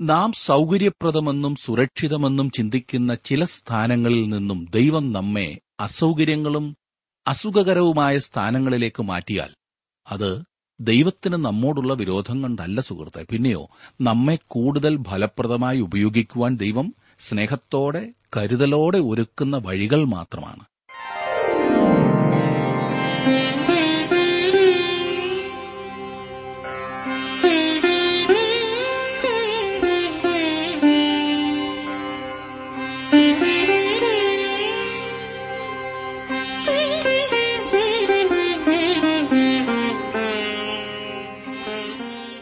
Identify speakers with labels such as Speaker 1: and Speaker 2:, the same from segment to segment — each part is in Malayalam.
Speaker 1: നാം സൗകര്യപ്രദമെന്നും സുരക്ഷിതമെന്നും ചിന്തിക്കുന്ന ചില സ്ഥാനങ്ങളിൽ നിന്നും ദൈവം നമ്മെ അസൗകര്യങ്ങളും അസുഖകരവുമായ സ്ഥാനങ്ങളിലേക്ക് മാറ്റിയാൽ അത് ദൈവത്തിന് നമ്മോടുള്ള വിരോധം കണ്ടല്ല സുഹൃത്തെ. പിന്നെയോ നമ്മെ കൂടുതൽ ഫലപ്രദമായി ഉപയോഗിക്കുവാൻ ദൈവം സ്നേഹത്തോടെ കരുതലോടെ ഒരുക്കുന്ന വഴികൾ മാത്രമാണ്.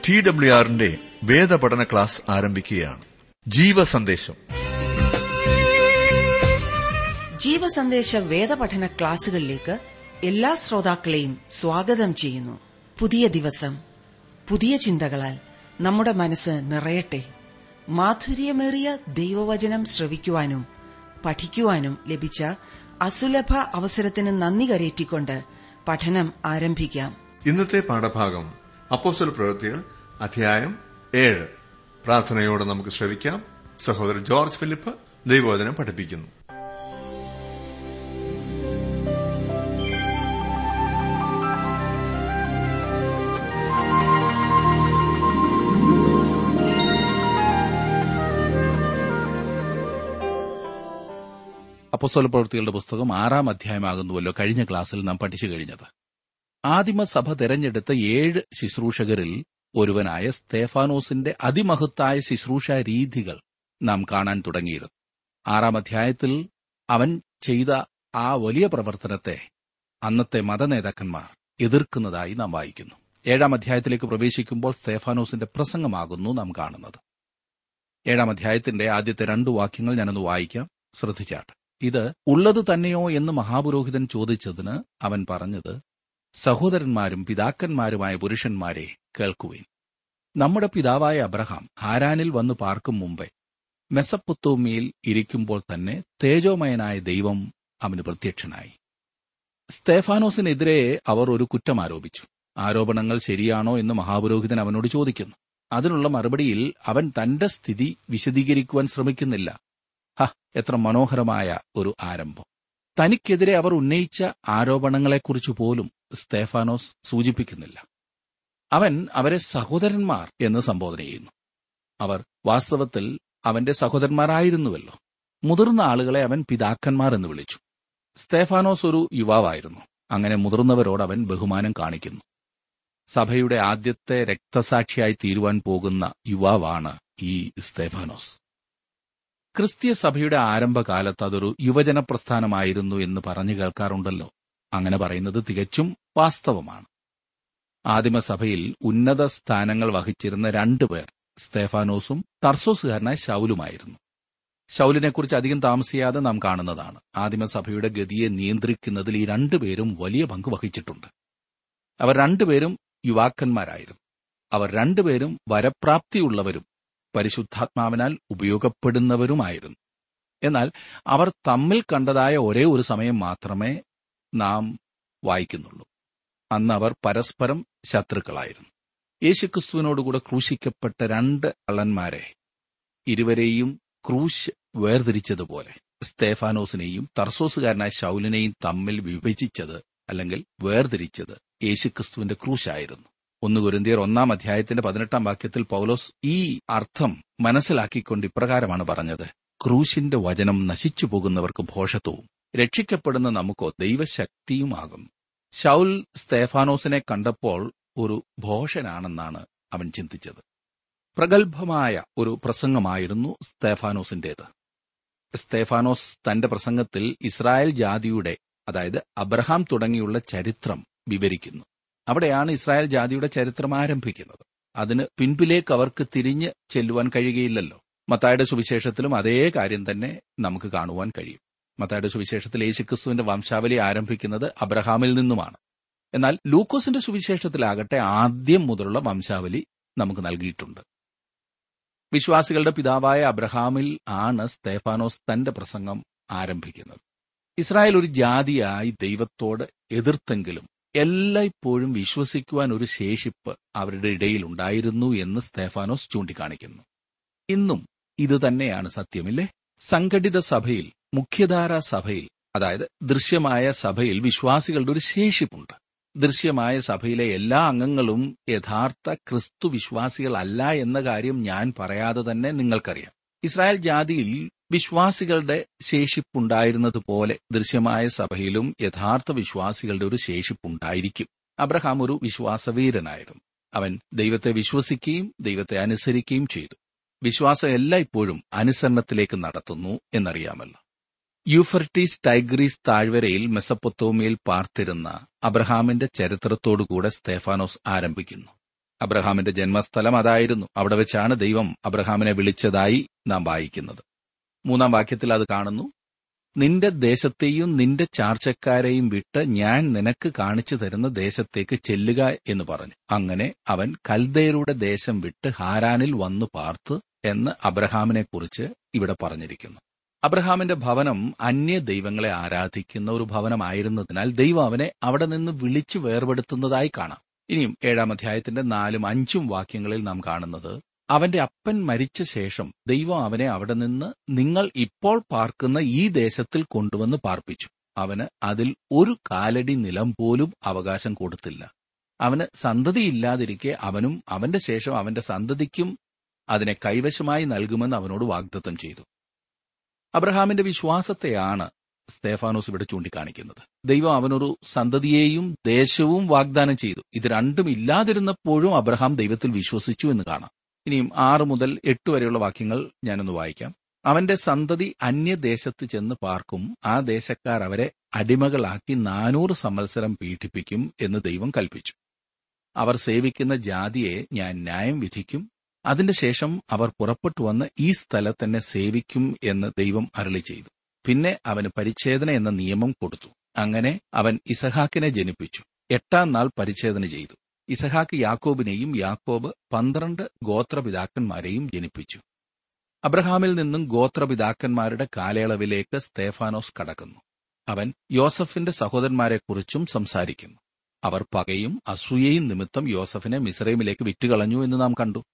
Speaker 2: ടി ഡബ്ല്യു ആറിന്റെ വേദപഠന ക്ലാസ് ആരംഭിക്കുകയാണ്. ജീവസന്ദേശം.
Speaker 3: ജീവസന്ദേശ വേദപഠന ക്ലാസുകളിലേക്ക് എല്ലാ ശ്രോതാക്കളെയും സ്വാഗതം ചെയ്യുന്നു. പുതിയ ദിവസം. പുതിയ ചിന്തകളാൽ നമ്മുടെ മനസ്സ് നിറയട്ടെ. മാധുര്യമേറിയ ദൈവവചനം ശ്രവിക്കുവാനും പഠിക്കുവാനും ലഭിച്ച അസുലഭ അവസരത്തിന് നന്ദി കരേറ്റിക്കൊണ്ട് പഠനം ആരംഭിക്കാം.
Speaker 2: ഇന്നത്തെ പാഠഭാഗം അപ്പോസ്റ്റൽ പ്രവൃത്തികൾ അധ്യായം ഏഴ്. പ്രാർത്ഥനയോടെ നമുക്ക് ശ്രവിക്കാം. സഹോദരൻ ജോർജ് ഫിലിപ്പ് ദൈവവചനം പഠിപ്പിക്കുന്നു.
Speaker 1: അപ്പസ്തോല പ്രവൃത്തികളുടെ പുസ്തകം ആറാം അധ്യായമാകുന്നുവല്ലോ കഴിഞ്ഞ ക്ലാസ്സിൽ നാം പഠിച്ചു കഴിഞ്ഞത്. ആദിമസഭ തെരഞ്ഞെടുത്ത ഏഴ് ശുശ്രൂഷകരിൽ ഒരുവനായ സ്തേഫാനോസിന്റെ അതിമഹത്തായ ശുശ്രൂഷ രീതികൾ നാം കാണാൻ തുടങ്ങിയിരുന്നു. ആറാം അധ്യായത്തിൽ അവൻ ചെയ്ത ആ വലിയ പ്രവർത്തനത്തെ അന്നത്തെ മതനേതാക്കന്മാർ എതിർക്കുന്നതായി നാം വായിക്കുന്നു. ഏഴാം അധ്യായത്തിലേക്ക് പ്രവേശിക്കുമ്പോൾ സ്തേഫാനോസിന്റെ പ്രസംഗമാകുന്നു നാം കാണുന്നത്. ഏഴാം അധ്യായത്തിന്റെ ആദ്യത്തെ രണ്ട് വാക്യങ്ങൾ ഞാനൊന്ന് വായിക്കാം. ശ്രദ്ധിച്ചാട്ട്. ഇത് ഉള്ളത് തന്നെയോ എന്ന് മഹാപുരോഹിതൻ ചോദിച്ചതിന് അവൻ പറഞ്ഞത് സഹോദരന്മാരും പിതാക്കന്മാരുമായ പുരുഷന്മാരെ കേൾക്കുവിൻ. നമ്മുടെ പിതാവായ അബ്രഹാം ഹാരാനിൽ വന്നു പാർക്കും മുമ്പേ മെസപ്പൊത്തോമിയിൽ ഇരിക്കുമ്പോൾ തന്നെ തേജോമയനായ ദൈവം അവന് പ്രത്യക്ഷനായി. സ്തേഫാനോസിനെതിരെ അവർ ഒരു കുറ്റം ആരോപിച്ചു. ആരോപണങ്ങൾ ശരിയാണോ എന്ന് മഹാപുരോഹിതൻ അവനോട് ചോദിക്കുന്നു. അതിനുള്ള മറുപടിയിൽ അവൻ തന്റെ സ്ഥിതി വിശദീകരിക്കുവാൻ ശ്രമിക്കുന്നില്ല. ഹ എത്ര മനോഹരമായ ഒരു ആരംഭം. തനിക്കെതിരെ അവർ ഉന്നയിച്ച ആരോപണങ്ങളെക്കുറിച്ച് പോലും സ്തേഫാനോസ് സൂചിപ്പിക്കുന്നില്ല. അവൻ അവരെ സഹോദരന്മാർ എന്ന് സംബോധന ചെയ്യുന്നു. അവർ വാസ്തവത്തിൽ അവന്റെ സഹോദരന്മാരായിരുന്നുവല്ലോ. മുതിർന്ന ആളുകളെ അവൻ പിതാക്കന്മാർ എന്ന് വിളിച്ചു. സ്തേഫാനോസ് ഒരു യുവാവായിരുന്നു. അങ്ങനെ മുതിർന്നവരോട് അവൻ ബഹുമാനം കാണിക്കുന്നു. സഭയുടെ ആദ്യത്തെ രക്തസാക്ഷിയായി തീരുവാൻ പോകുന്ന യുവാവാണ് ഈ സ്തേഫാനോസ്. ക്രിസ്തീയ സഭയുടെ ആരംഭകാലത്ത് അതൊരു യുവജന പ്രസ്ഥാനമായിരുന്നു എന്ന് പറഞ്ഞു കേൾക്കാറുണ്ടല്ലോ. അങ്ങനെ പറയുന്നത് തികച്ചും വാസ്തവമാണ്. ആദിമസഭയിൽ ഉന്നത സ്ഥാനങ്ങൾ വഹിച്ചിരുന്ന രണ്ടുപേർ സ്തേഫാനോസും തർസോസുകാരനായ ശൌലുമായിരുന്നു. ശൌലിനെക്കുറിച്ച് അധികം താമസിയാതെ നാം കാണുന്നതാണ്. ആദിമസഭയുടെ ഗതിയെ നിയന്ത്രിക്കുന്നതിൽ ഈ രണ്ടുപേരും വലിയ പങ്ക് വഹിച്ചിട്ടുണ്ട്. അവർ രണ്ടുപേരും യുവാക്കന്മാരായിരുന്നു. അവർ രണ്ടുപേരും വരപ്രാപ്തിയുള്ളവരും പരിശുദ്ധാത്മാവിനാൽ ഉപയോഗപ്പെടുന്നവരുമായിരുന്നു. എന്നാൽ അവർ തമ്മിൽ കണ്ടതായ ഒരേ ഒരു സമയം മാത്രമേ നാം വായിക്കുന്നുള്ളൂ. അന്ന് അവർ പരസ്പരം ശത്രുക്കളായിരുന്നു. യേശുക്രിസ്തുവിനോടുകൂടെ ക്രൂശിക്കപ്പെട്ട രണ്ട് കള്ളന്മാരെ ഇരുവരെയും ക്രൂശ് വേർതിരിച്ചതുപോലെ സ്തേഫാനോസിനെയും തർസോസുകാരനായ ശൌലിനെയും തമ്മിൽ വിഭജിച്ചത് അല്ലെങ്കിൽ വേർതിരിച്ചത് യേശുക്രിസ്തുവിന്റെ ക്രൂശായിരുന്നു. ഒന്ന് ഗുരുന്തിയർ ഒന്നാം അധ്യായത്തിന്റെ പതിനെട്ടാം വാക്യത്തിൽ പൗലോസ് ഈ അർത്ഥം മനസ്സിലാക്കിക്കൊണ്ട് ഇപ്രകാരമാണ് പറഞ്ഞത്. ക്രൂശിന്റെ വചനം നശിച്ചു പോകുന്നവർക്ക് ഭോഷത്വവും രക്ഷിക്കപ്പെടുന്ന നമുക്കോ ദൈവശക്തിയുമാകുന്നു ഷൌൽ സ്തേഫാനോസിനെ കണ്ടപ്പോൾ ഒരു ഭോഷനാണെന്നാണ് അവൻ ചിന്തിച്ചത്. പ്രഗത്ഭമായ ഒരു പ്രസംഗമായിരുന്നു സ്തേഫാനോസിന്റേത്. സ്തേഫാനോസ് തന്റെ പ്രസംഗത്തിൽ ഇസ്രായേൽ ജാതിയുടെ അതായത് അബ്രഹാം തുടങ്ങിയുള്ള ചരിത്രം വിവരിക്കുന്നു. അവിടെയാണ് ഇസ്രായേൽ ജാതിയുടെ ചരിത്രം ആരംഭിക്കുന്നത്. അതിന് പിൻപിലേക്ക് അവർക്ക് തിരിഞ്ഞ് ചെല്ലുവാൻ കഴിയുകയില്ലല്ലോ. മത്തായുടെ സുവിശേഷത്തിലും അതേ കാര്യം തന്നെ നമുക്ക് കാണുവാൻ കഴിയും. മത്തായുടെ സുവിശേഷത്തിൽ യേശുക്രിസ്തുവിന്റെ വംശാവലി ആരംഭിക്കുന്നത് അബ്രഹാമിൽ നിന്നുമാണ്. എന്നാൽ ലൂക്കോസിന്റെ സുവിശേഷത്തിലാകട്ടെ ആദ്യം മുതലുള്ള വംശാവലി നമുക്ക് നൽകിയിട്ടുണ്ട്. വിശ്വാസികളുടെ പിതാവായ അബ്രഹാമിൽ ആണ് സ്തേഫാനോസ് തന്റെ പ്രസംഗം ആരംഭിക്കുന്നത്. ഇസ്രായേൽ ഒരു ജാതിയായി ദൈവത്തോട് എതിർത്തെങ്കിലും എല്ലായ്പ്പോഴും വിശ്വസിക്കുവാൻ ഒരു ശേഷിപ്പ് അവരുടെ ഇടയിൽ ഉണ്ടായിരുന്നു എന്ന് സ്തേഫാനോസ് ചൂണ്ടിക്കാണിക്കുന്നു. ഇന്നും ഇതുതന്നെയാണ് സത്യമില്ലേ? സംഘടിത സഭയിൽ മുഖ്യധാരാ സഭയിൽ അതായത് ദൃശ്യമായ സഭയിൽ വിശ്വാസികളുടെ ഒരു ശേഷിപ്പുണ്ട്. ദൃശ്യമായ സഭയിലെ എല്ലാ അംഗങ്ങളും യഥാർത്ഥ ക്രിസ്തു വിശ്വാസികളല്ല എന്ന കാര്യം ഞാൻ പറയാതെ തന്നെ നിങ്ങൾക്കറിയാം. ഇസ്രായേൽ ജാതിയിൽ വിശ്വാസികളുടെ ശേഷിപ്പുണ്ടായിരുന്നതുപോലെ ദൃശ്യമായ സഭയിലും യഥാർത്ഥ വിശ്വാസികളുടെ ഒരു ശേഷിപ്പുണ്ടായിരിക്കും. അബ്രഹാം ഒരു വിശ്വാസവീരനായിരുന്നു. അവൻ ദൈവത്തെ വിശ്വസിക്കുകയും ദൈവത്തെ അനുസരിക്കുകയും ചെയ്തു. വിശ്വാസം എല്ലായ്പ്പോഴും അനുസരണത്തിലേക്ക് നടത്തുന്നു എന്നറിയാമല്ലോ. യൂഫർട്ടീസ് ടൈഗ്രീസ് താഴ്വരയിൽ മെസപ്പൊത്തോമിയയിൽ പാർത്തിരുന്ന അബ്രഹാമിന്റെ ചരിത്രത്തോടുകൂടെ സ്തേഫാനോസ് ആരംഭിക്കുന്നു. അബ്രഹാമിന്റെ ജന്മസ്ഥലം അതായിരുന്നു. അവിടെ വെച്ചാണ് ദൈവം അബ്രഹാമിനെ വിളിച്ചതായി നാം വായിക്കുന്നത്. മൂന്നാം വാക്യത്തിൽ അത് കാണുന്നു. നിന്റെ ദേശത്തെയും നിന്റെ ചാർച്ചക്കാരെയും വിട്ട് ഞാൻ നിനക്ക് കാണിച്ചു തരുന്ന ദേശത്തേക്ക് ചെല്ലുക എന്ന് പറഞ്ഞു. അങ്ങനെ അവൻ കൽദയരുടെ ദേശം വിട്ട് ഹാരാനിൽ വന്നു പാർത്ത് എന്ന് അബ്രഹാമിനെക്കുറിച്ച് ഇവിടെ പറഞ്ഞിരിക്കുന്നു. അബ്രഹാമിന്റെ ഭവനം അന്യ ദൈവങ്ങളെ ആരാധിക്കുന്ന ഒരു ഭവനമായിരുന്നതിനാൽ ദൈവം അവനെ അവിടെ നിന്ന് വിളിച്ചു വേർപെടുത്തുന്നതായി കാണാം. ഇനിയും ഏഴാം അധ്യായത്തിന്റെ നാലും അഞ്ചും വാക്യങ്ങളിൽ നാം കാണുന്നത് അവന്റെ അപ്പൻ മരിച്ച ശേഷം ദൈവം അവനെ അവിടെ നിന്ന് നിങ്ങൾ ഇപ്പോൾ പാർക്കുന്ന ഈ ദേശത്തിൽ കൊണ്ടുവന്ന് പാർപ്പിച്ചു. അവന് അതിൽ ഒരു കാലടി നിലം പോലും അവകാശം കൊടുത്തില്ല. അവന് സന്തതിയില്ലാതിരിക്കെ അവനും അവന്റെ ശേഷം അവന്റെ സന്തതിക്കും അതിനെ കൈവശമായി നൽകുമെന്ന് അവനോട് വാഗ്ദത്തം ചെയ്തു. അബ്രഹാമിന്റെ വിശ്വാസത്തെയാണ് സ്തേഫാനോസ് ഇവിടെ ചൂണ്ടിക്കാണിക്കുന്നത്. ദൈവം അവനൊരു സന്തതിയെയും ദേശവും വാഗ്ദാനം ചെയ്തു. ഇത് രണ്ടും ഇല്ലാതിരുന്നപ്പോഴും അബ്രഹാം ദൈവത്തിൽ വിശ്വസിച്ചു എന്ന് കാണാം. ഇനിയും ആറ് മുതൽ എട്ട് വരെയുള്ള വാക്യങ്ങൾ ഞാനൊന്ന് വായിക്കാം. അവന്റെ സന്തതി അന്യദേശത്ത് ചെന്ന് പാർക്കും. ആ ദേശക്കാർ അവരെ അടിമകളാക്കി നാനൂറ് സംവത്സരം പീഡിപ്പിക്കും എന്ന് ദൈവം കൽപ്പിച്ചു. അവർ സേവിക്കുന്ന ജാതിയെ ഞാൻ ന്യായം വിധിക്കും. അതിന്റെ ശേഷം അവർ പുറപ്പെട്ടു വന്ന് ഈ സ്ഥലത്തന്നെ സേവിക്കും എന്ന് ദൈവം അരളി ചെയ്തു. പിന്നെ അവന് പരിച്ഛേദന എന്ന നിയമം കൊടുത്തു. അങ്ങനെ അവൻ ഇസഹാക്കിനെ ജനിപ്പിച്ചു. എട്ടാം നാൾ പരിച്ഛേദന ചെയ്തു. ഇസഹാക്ക് യാക്കോബിനെയും യാക്കോബ് പന്ത്രണ്ട് ഗോത്രപിതാക്കന്മാരെയും ജനിപ്പിച്ചു. അബ്രഹാമിൽ നിന്നും ഗോത്രപിതാക്കന്മാരുടെ കാലയളവിലേക്ക് സ്തേഫാനോസ് കടക്കുന്നു. അവൻ യോസഫിന്റെ സഹോദരന്മാരെക്കുറിച്ചും സംസാരിക്കുന്നു. അവർ പകയും അസൂയയും നിമിത്തം യോസഫിനെ മിസ്രൈമിലേക്ക് വിറ്റുകളഞ്ഞു എന്ന് നാം കണ്ടു.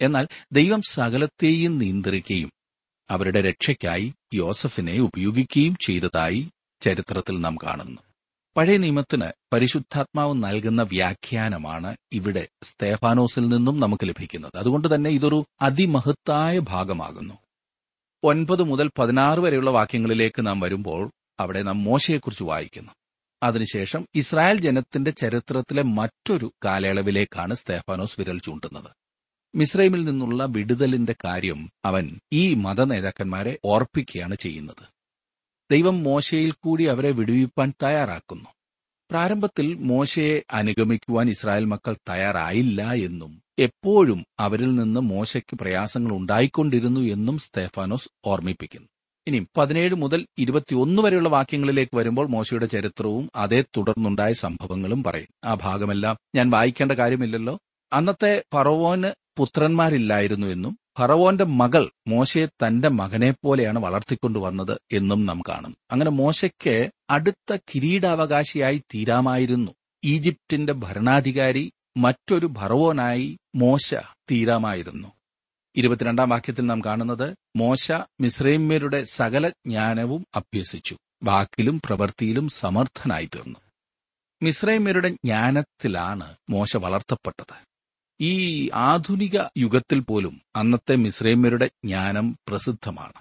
Speaker 1: എന്നാൽ ദൈവം സകലത്തെയും നിയന്ത്രിക്കുകയും അവരുടെ രക്ഷയ്ക്കായി യോസഫിനെ ഉപയോഗിക്കുകയും ചെയ്തതായി ചരിത്രത്തിൽ നാം കാണുന്നു. പഴയ നിയമത്തിന് പരിശുദ്ധാത്മാവ് നൽകുന്ന വ്യാഖ്യാനമാണ് ഇവിടെ സ്തേഫാനോസിൽ നിന്നും നമുക്ക് ലഭിക്കുന്നത്. അതുകൊണ്ട് തന്നെ ഇതൊരു അതിമഹത്തായ ഭാഗമാകുന്നു. ഒൻപത് മുതൽ പതിനാറ് വരെയുള്ള വാക്യങ്ങളിലേക്ക് നാം വരുമ്പോൾ അവിടെ നാം മോശയെക്കുറിച്ച് വായിക്കുന്നു. അതിനുശേഷം ഇസ്രായേൽ ജനത്തിന്റെ ചരിത്രത്തിലെ മറ്റൊരു കാലയളവിലേക്കാണ് സ്തേഫാനോസ് വിരൽ ചൂണ്ടുന്നത്. മിസ്രൈമിൽ നിന്നുള്ള വിടുതലിന്റെ കാര്യം അവൻ ഈ മത നേതാക്കന്മാരെ ഓർപ്പിക്കുകയാണ് ചെയ്യുന്നത്. ദൈവം മോശയിൽ കൂടി അവരെ വിടുവിപ്പാൻ തയ്യാറാക്കുന്നു. പ്രാരംഭത്തിൽ മോശയെ അനുഗമിക്കുവാൻ ഇസ്രായേൽ മക്കൾ തയ്യാറായില്ല എന്നും എപ്പോഴും അവരിൽ നിന്ന് മോശയ്ക്ക് പ്രയാസങ്ങൾ ഉണ്ടായിക്കൊണ്ടിരുന്നു എന്നും സ്തേഫാനോസ് ഓർമ്മിപ്പിക്കുന്നു. ഇനി പതിനേഴ് മുതൽ ഇരുപത്തിയൊന്ന് വരെയുള്ള വാക്യങ്ങളിലേക്ക് വരുമ്പോൾ മോശയുടെ ചരിത്രവും അതേ തുടർന്നുണ്ടായ സംഭവങ്ങളും പറയും. ആ ഭാഗമെല്ലാം ഞാൻ വായിക്കേണ്ട കാര്യമില്ലല്ലോ. അന്നത്തെ ഫറവോന് പുത്രന്മാരില്ലായിരുന്നു എന്നും ഫറവോന്റെ മകൾ മോശയെ തന്റെ മകനെ പോലെയാണ് വളർത്തിക്കൊണ്ടുവന്നത് എന്നും നാം കാണും. അങ്ങനെ മോശയ്ക്ക് അടുത്ത കിരീടാവകാശിയായി തീരാമായിരുന്നു. ഈജിപ്തിന്റെ ഭരണാധികാരി മറ്റൊരു ഭറവോനായി മോശ തീരാമായിരുന്നു. ഇരുപത്തിരണ്ടാം വാക്യത്തിൽ നാം കാണുന്നത് മോശ മിസ്രൈമ്യരുടെ സകല ജ്ഞാനവും അഭ്യസിച്ചു. വാക്കിലും പ്രവൃത്തിയിലും സമർത്ഥനായി തീർന്നു. മിസ്രൈമ്യരുടെ ജ്ഞാനത്തിലാണ് മോശ വളർത്തപ്പെട്ടത്. ഈ ആധുനിക യുഗത്തിൽ പോലും അന്നത്തെ മിശ്രൈമ്യരുടെ ജ്ഞാനം പ്രസിദ്ധമാണ്.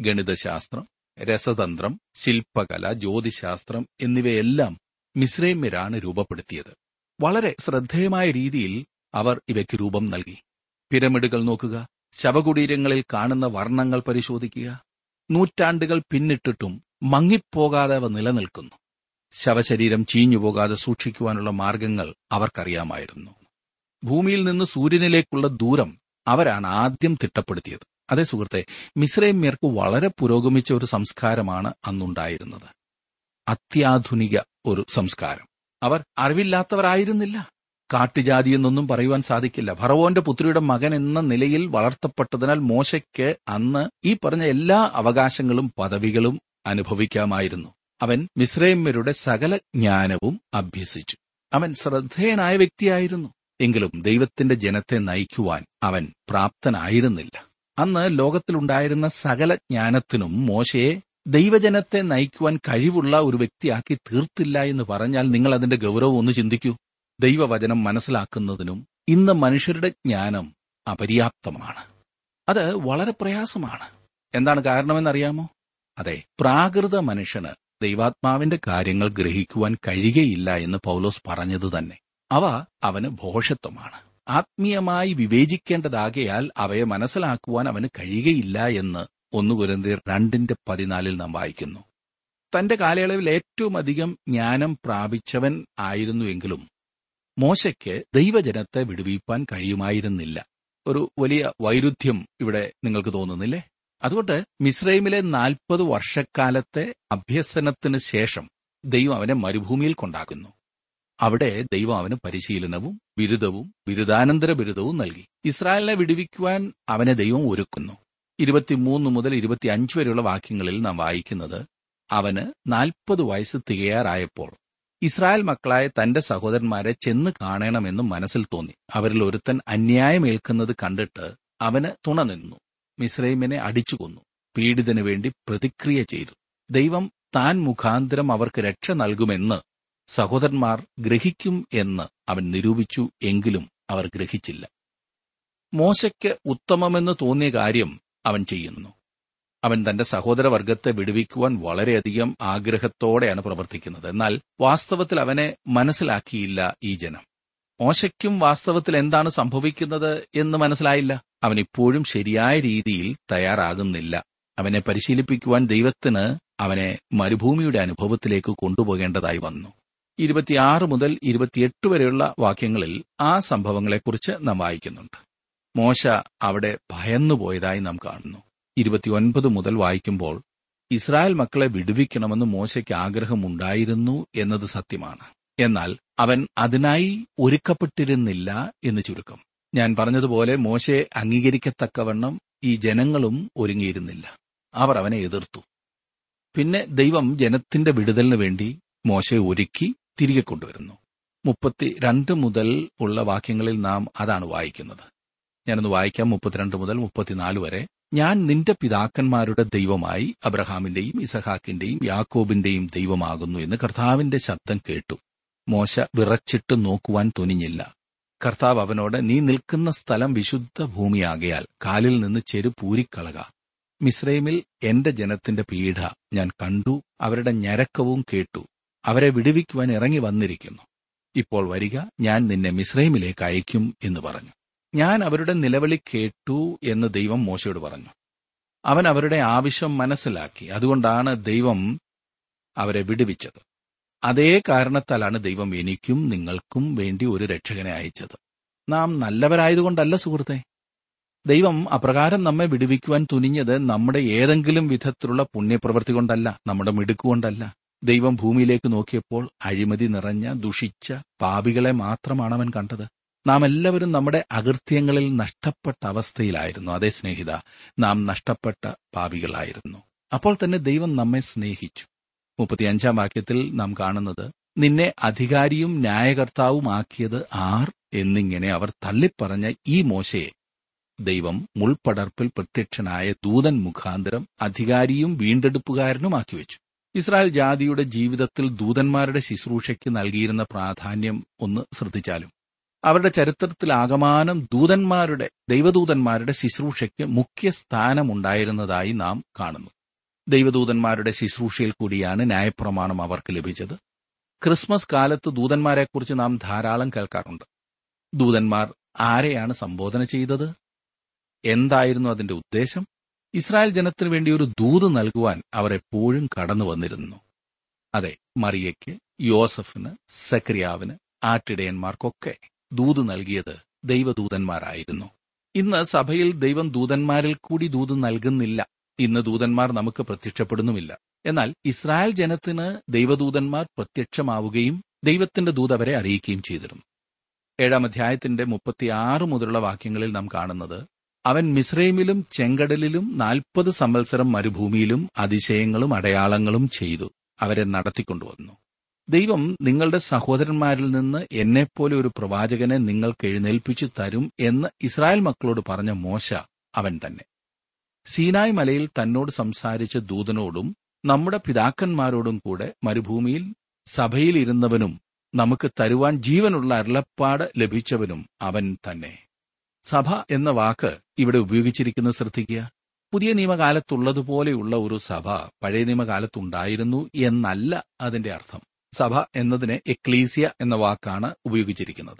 Speaker 1: ഗണിതശാസ്ത്രം രസതന്ത്രം ശില്പകല ജ്യോതിശാസ്ത്രം എന്നിവയെല്ലാം മിശ്രൈമ്യരാണ് രൂപപ്പെടുത്തിയത്. വളരെ ശ്രദ്ധേയമായ രീതിയിൽ അവർ ഇവയ്ക്ക് രൂപം നൽകി. പിരമിഡുകൾ നോക്കുക ശവകുടീരങ്ങളിൽ കാണുന്ന വർണങ്ങൾ പരിശോധിക്കുക നൂറ്റാണ്ടുകൾ പിന്നിട്ടിട്ടും മങ്ങിപ്പോകാതെ അവ നിലനിൽക്കുന്നു. ശവശരീരം ചീഞ്ഞുപോകാതെ സൂക്ഷിക്കുവാനുള്ള മാർഗങ്ങൾ അവർക്കറിയാമായിരുന്നു. ഭൂമിയിൽ നിന്ന് സൂര്യനിലേക്കുള്ള ദൂരം അവരാണ് ആദ്യം തിട്ടപ്പെടുത്തിയത്. അതേ സുഹൃത്തെ മിശ്രൈമ്യർക്ക് വളരെ പുരോഗമിച്ച ഒരു സംസ്കാരമാണ് അന്നുണ്ടായിരുന്നത്. അത്യാധുനിക ഒരു സംസ്കാരം. അവർ അറിവില്ലാത്തവരായിരുന്നില്ല. കാട്ടുജാതി എന്നൊന്നും പറയുവാൻ സാധിക്കില്ല. ഭറവോന്റെ പുത്രിയുടെ മകൻ എന്ന നിലയിൽ വളർത്തപ്പെട്ടതിനാൽ മോശയ്ക്ക് അന്ന് ഈ പറഞ്ഞ എല്ലാ അവകാശങ്ങളും പദവികളും അനുഭവിക്കാമായിരുന്നു. അവൻ മിശ്രൈമ്യരുടെ സകല ജ്ഞാനവും അഭ്യസിച്ചു. അവൻ ശ്രദ്ധേയനായ വ്യക്തിയായിരുന്നു. എങ്കിലും ദൈവത്തിന്റെ ജനത്തെ നയിക്കുവാൻ അവൻ പ്രാപ്തനായിരുന്നില്ല. അന്ന് ലോകത്തിലുണ്ടായിരുന്ന സകല ജ്ഞാനത്തിനും മോശയെ ദൈവജനത്തെ നയിക്കുവാൻ കഴിവുള്ള ഒരു വ്യക്തിയാക്കി തീർത്തില്ല എന്ന് പറഞ്ഞാൽ നിങ്ങൾ അതിന്റെ ഗൗരവം ഒന്ന് ചിന്തിക്കൂ. ദൈവവചനം മനസ്സിലാക്കുന്നതിനും ഇന്ന് മനുഷ്യരുടെ ജ്ഞാനം അപര്യാപ്തമാണ്. അത് വളരെ പ്രയാസമാണ്. എന്താണ് കാരണമെന്നറിയാമോ? അതെ പ്രാകൃത മനുഷ്യന് ദൈവാത്മാവിന്റെ കാര്യങ്ങൾ ഗ്രഹിക്കുവാൻ കഴിയുകയില്ല എന്ന് പൗലോസ് പറഞ്ഞത് തന്നെ. അവ അവന് ഭോഷത്വമാണ്. ആത്മീയമായി വിവേചിക്കേണ്ടതാകയാൽ അവയെ മനസ്സിലാക്കുവാൻ അവന് കഴിയുകയില്ല എന്ന് ഒന്നു കുരന്തിയർ രണ്ടിന്റെ പതിനാലിൽ നാം വായിക്കുന്നു. തന്റെ കാലയളവിൽ ഏറ്റവും അധികം ജ്ഞാനം പ്രാപിച്ചവൻ ആയിരുന്നുവെങ്കിലും മോശയ്ക്ക് ദൈവജനത്തെ വിടുവിപ്പാൻ കഴിയുമായിരുന്നില്ല. ഒരു വലിയ വൈരുദ്ധ്യം ഇവിടെ നിങ്ങൾക്ക് തോന്നുന്നില്ലേ? അതുകൊണ്ട് മിസ്രൈമിലെ നാൽപ്പത് വർഷക്കാലത്തെ അഭ്യസനത്തിന് ശേഷം ദൈവം അവനെ മരുഭൂമിയിൽ കൊണ്ടാക്കുന്നു. അവിടെ ദൈവം അവന് പരിശീലനവും ബിരുദവും ബിരുദാനന്തര ബിരുദവും നൽകി. ഇസ്രായേലിനെ വിടുവിക്കുവാൻ അവനെ ദൈവം ഒരുക്കുന്നു. ഇരുപത്തിമൂന്ന് മുതൽ ഇരുപത്തിയഞ്ച് വരെയുള്ള വാക്യങ്ങളിൽ നാം വായിക്കുന്നത് അവന് നാൽപ്പത് വയസ്സ് തികയാറായപ്പോൾ ഇസ്രായേൽ മക്കളായ തന്റെ സഹോദരന്മാരെ ചെന്ന് കാണണമെന്നും മനസ്സിൽ തോന്നി. അവരിൽ ഒരുത്തൻ അന്യായമേൽക്കുന്നത് കണ്ടിട്ട് അവന് തുണ നിന്നു. മിസ്രൈമിനെ അടിച്ചു കൊന്നു. പീഡിതനു വേണ്ടി പ്രതിക്രിയ ചെയ്തു. ദൈവം താൻ മുഖാന്തരം അവർക്ക് രക്ഷ നൽകുമെന്ന് സഹോദരന്മാർ ഗ്രഹിക്കും എന്ന് അവൻ നിരൂപിച്ചു എങ്കിലും അവർ ഗ്രഹിച്ചില്ല. മോശയ്ക്ക് ഉത്തമമെന്ന് തോന്നിയ കാര്യം അവൻ ചെയ്യുന്നു. അവൻ തന്റെ സഹോദരവർഗത്തെ വിടുവിക്കുവാൻ വളരെയധികം ആഗ്രഹത്തോടെയാണ് പ്രവർത്തിക്കുന്നത്. എന്നാൽ വാസ്തവത്തിൽ അവനെ മനസ്സിലാക്കിയില്ല ഈ ജനം. മോശയ്ക്കും വാസ്തവത്തിൽ എന്താണ് സംഭവിക്കുന്നത് എന്ന് മനസ്സിലായില്ല. അവൻ ഇപ്പോഴും ശരിയായ രീതിയിൽ തയ്യാറാകുന്നില്ല. അവനെ പരിശീലിപ്പിക്കുവാൻ ദൈവത്തിന് അവനെ മരുഭൂമിയുടെ അനുഭവത്തിലേക്ക് കൊണ്ടുപോകേണ്ടതായി വന്നു. ഇരുപത്തിയാറ് മുതൽ ഇരുപത്തിയെട്ട് വരെയുള്ള വാക്യങ്ങളിൽ ആ സംഭവങ്ങളെക്കുറിച്ച് നാം വായിക്കുന്നുണ്ട്. മോശ അവിടെ ഭയന്നുപോയതായി നാം കാണുന്നു. ഇരുപത്തിയൊൻപത് മുതൽ വായിക്കുമ്പോൾ ഇസ്രായേൽ മക്കളെ വിടുവിക്കണമെന്ന് മോശയ്ക്ക് ആഗ്രഹമുണ്ടായിരുന്നു എന്നത് സത്യമാണ്. എന്നാൽ അവൻ അതിനായി ഒരുക്കപ്പെട്ടിരുന്നില്ല എന്ന് ചുരുക്കം. ഞാൻ പറഞ്ഞതുപോലെ മോശയെ അംഗീകരിക്കത്തക്കവണ്ണം ഈ ജനങ്ങളും ഒരുങ്ങിയിരുന്നില്ല. അവർ അവനെ എതിർത്തു. പിന്നെ ദൈവം ജനത്തിന്റെ വിടുതലിന് വേണ്ടി മോശയെ ഒരുക്കി തിരികെ കൊണ്ടുവരുന്നു. മുപ്പത്തി രണ്ട് മുതൽ ഉള്ള വാക്യങ്ങളിൽ നാം അതാണ് വായിക്കുന്നത്. ഞാനൊന്ന് വായിക്കാം. മുപ്പത്തിരണ്ട് മുതൽ മുപ്പത്തിനാല് വരെ. ഞാൻ നിന്റെ പിതാക്കന്മാരുടെ ദൈവമായി അബ്രഹാമിന്റെയും ഇസഹാക്കിന്റെയും യാക്കോബിന്റെയും ദൈവമാകുന്നു എന്ന് കർത്താവിന്റെ ശബ്ദം കേട്ടു. മോശ വിറച്ചിട്ട് നോക്കുവാൻ തുനിഞ്ഞില്ല. കർത്താവ് അവനോട് നീ നിൽക്കുന്ന സ്ഥലം വിശുദ്ധ ഭൂമിയാകയാൽ കാലിൽ നിന്ന് ചെരുപൂരിക്കളക മിസ്രൈമിൽ എന്റെ ജനത്തിന്റെ പീഡ ഞാൻ കണ്ടു അവരുടെ ഞരക്കവും കേട്ടു. അവരെ വിടുവിക്കുവാൻ ഇറങ്ങി വന്നിരിക്കുന്നു. ഇപ്പോൾ വരിക ഞാൻ നിന്നെ മിസ്രൈമിലേക്ക് അയക്കും എന്ന് പറഞ്ഞു. ഞാൻ അവരുടെ നിലവിളി കേട്ടു എന്ന് ദൈവം മോശയോട് പറഞ്ഞു. അവൻ അവരുടെ ആവശ്യം മനസ്സിലാക്കി. അതുകൊണ്ടാണ് ദൈവം അവരെ വിടുവിച്ചത്. അതേ കാരണത്താലാണ് ദൈവം എനിക്കും നിങ്ങൾക്കും വേണ്ടി ഒരു രക്ഷകനെ അയച്ചത്. നാം നല്ലവരായതുകൊണ്ടല്ല സുഹൃത്തെ. ദൈവം അപ്രകാരം നമ്മെ വിടുവിക്കുവാൻ തുനിഞ്ഞത് നമ്മുടെ ഏതെങ്കിലും വിധത്തിലുള്ള പുണ്യപ്രവൃത്തി കൊണ്ടല്ല നമ്മുടെ മിടുക്കുകൊണ്ടല്ല ദൈവം ഭൂമിയിലേക്ക് നോക്കിയപ്പോൾ അഴിമതി നിറഞ്ഞ ദുഷിച്ച പാപികളെ മാത്രമാണ് അവൻ കണ്ടത്. നാം എല്ലാവരും നമ്മുടെ അകൃത്യങ്ങളിൽ നഷ്ടപ്പെട്ട അവസ്ഥയിലായിരുന്നു. അതേ സ്നേഹിത നാം നഷ്ടപ്പെട്ട പാപികളായിരുന്നു. അപ്പോൾ തന്നെ ദൈവം നമ്മെ സ്നേഹിച്ചു. മുപ്പത്തിയഞ്ചാം വാക്യത്തിൽ നാം കാണുന്നത് നിന്നെ അധികാരിയും ന്യായകർത്താവുമാക്കിയത് ആർ എന്നിങ്ങനെ അവർ തള്ളിപ്പറഞ്ഞ ഈ മോശയെ. ദൈവം മുൾപടർപ്പിൽ പ്രത്യക്ഷനായ ദൂതൻ മുഖാന്തരം അധികാരിയും വീണ്ടെടുപ്പുകാരനുമാക്കി വെച്ചു. ഇസ്രായേൽ ജാതിയുടെ ജീവിതത്തിൽ ദൂതന്മാരുടെ ശുശ്രൂഷയ്ക്ക് നൽകിയിരുന്ന പ്രാധാന്യം ഒന്ന് ശ്രദ്ധിച്ചാലും. അവരുടെ ചരിത്രത്തിലാകമാനം ദൂതന്മാരുടെ ദൈവദൂതന്മാരുടെ ശുശ്രൂഷയ്ക്ക് മുഖ്യ സ്ഥാനമുണ്ടായിരുന്നതായി നാം കാണുന്നു. ദൈവദൂതന്മാരുടെ ശുശ്രൂഷയിൽ കൂടിയാണ് ന്യായപ്രമാണം അവർക്ക് ലഭിച്ചത്. ക്രിസ്മസ് കാലത്ത് ദൂതന്മാരെക്കുറിച്ച് നാം ധാരാളം കേൾക്കാറുണ്ട്. ദൂതന്മാർ ആരെയാണ് സംബോധന ചെയ്തത്? എന്തായിരുന്നു അതിന്റെ ഉദ്ദേശം? ഇസ്രായേൽ ജനത്തിനു വേണ്ടി ഒരു ദൂത് നൽകുവാൻ അവരെപ്പോഴും കടന്നു വന്നിരുന്നു. അതെ മറിയയ്ക്ക് യോസഫിന് സക്രിയാവിന് ആട്ടിടയന്മാർക്കൊക്കെ ദൂത് നൽകിയത് ദൈവദൂതന്മാരായിരുന്നു. ഇന്ന് സഭയിൽ ദൈവം ദൂതന്മാരിൽ കൂടി ദൂത് നൽകുന്നില്ല. ഇന്ന് ദൂതന്മാർ നമുക്ക് പ്രത്യക്ഷപ്പെടുന്നുമില്ല. എന്നാൽ ഇസ്രായേൽ ജനത്തിന് ദൈവദൂതന്മാർ പ്രത്യക്ഷമാവുകയും ദൈവത്തിന്റെ ദൂത് അവരെ അറിയിക്കുകയും ചെയ്തിരുന്നു. ഏഴാം അധ്യായത്തിന്റെ മുപ്പത്തിയാറ് മുതലുള്ള വാക്യങ്ങളിൽ നാം കാണുന്നത് അവൻ മിസ്രൈമിലും ചെങ്കടലിലും നാൽപ്പത് സംവത്സരം മരുഭൂമിയിലും അതിശയങ്ങളും അടയാളങ്ങളും ചെയ്തു. അവരെ നടത്തിക്കൊണ്ടുവന്നു. ദൈവം നിങ്ങളുടെ സഹോദരന്മാരിൽ നിന്ന് എന്നെപ്പോലെ ഒരു പ്രവാചകനെ നിങ്ങൾക്ക് എഴുന്നേൽപ്പിച്ചു തരും എന്ന് ഇസ്രായേൽ മക്കളോട് പറഞ്ഞ മോശ അവൻ തന്നെ. സീനായ് മലയിൽ തന്നോട് സംസാരിച്ച ദൂതനോടും നമ്മുടെ പിതാക്കന്മാരോടും കൂടെ മരുഭൂമിയിൽ സഭയിലിരുന്നവനും നമുക്ക് തരുവാൻ ജീവനുള്ള അരുളപ്പാട് ലഭിച്ചവനും അവൻ തന്നെ. സഭ എന്ന വാക്ക് ഇവിടെ ഉപയോഗിച്ചിരിക്കുന്നത് ശ്രദ്ധിക്കുക. പുതിയ നിയമകാലത്തുള്ളതുപോലെയുള്ള ഒരു സഭ പഴയ നിയമകാലത്തുണ്ടായിരുന്നു എന്നല്ല അതിന്റെ അർത്ഥം. സഭ എന്നതിന് എക്ലീസിയ എന്ന വാക്കാണ് ഉപയോഗിച്ചിരിക്കുന്നത്.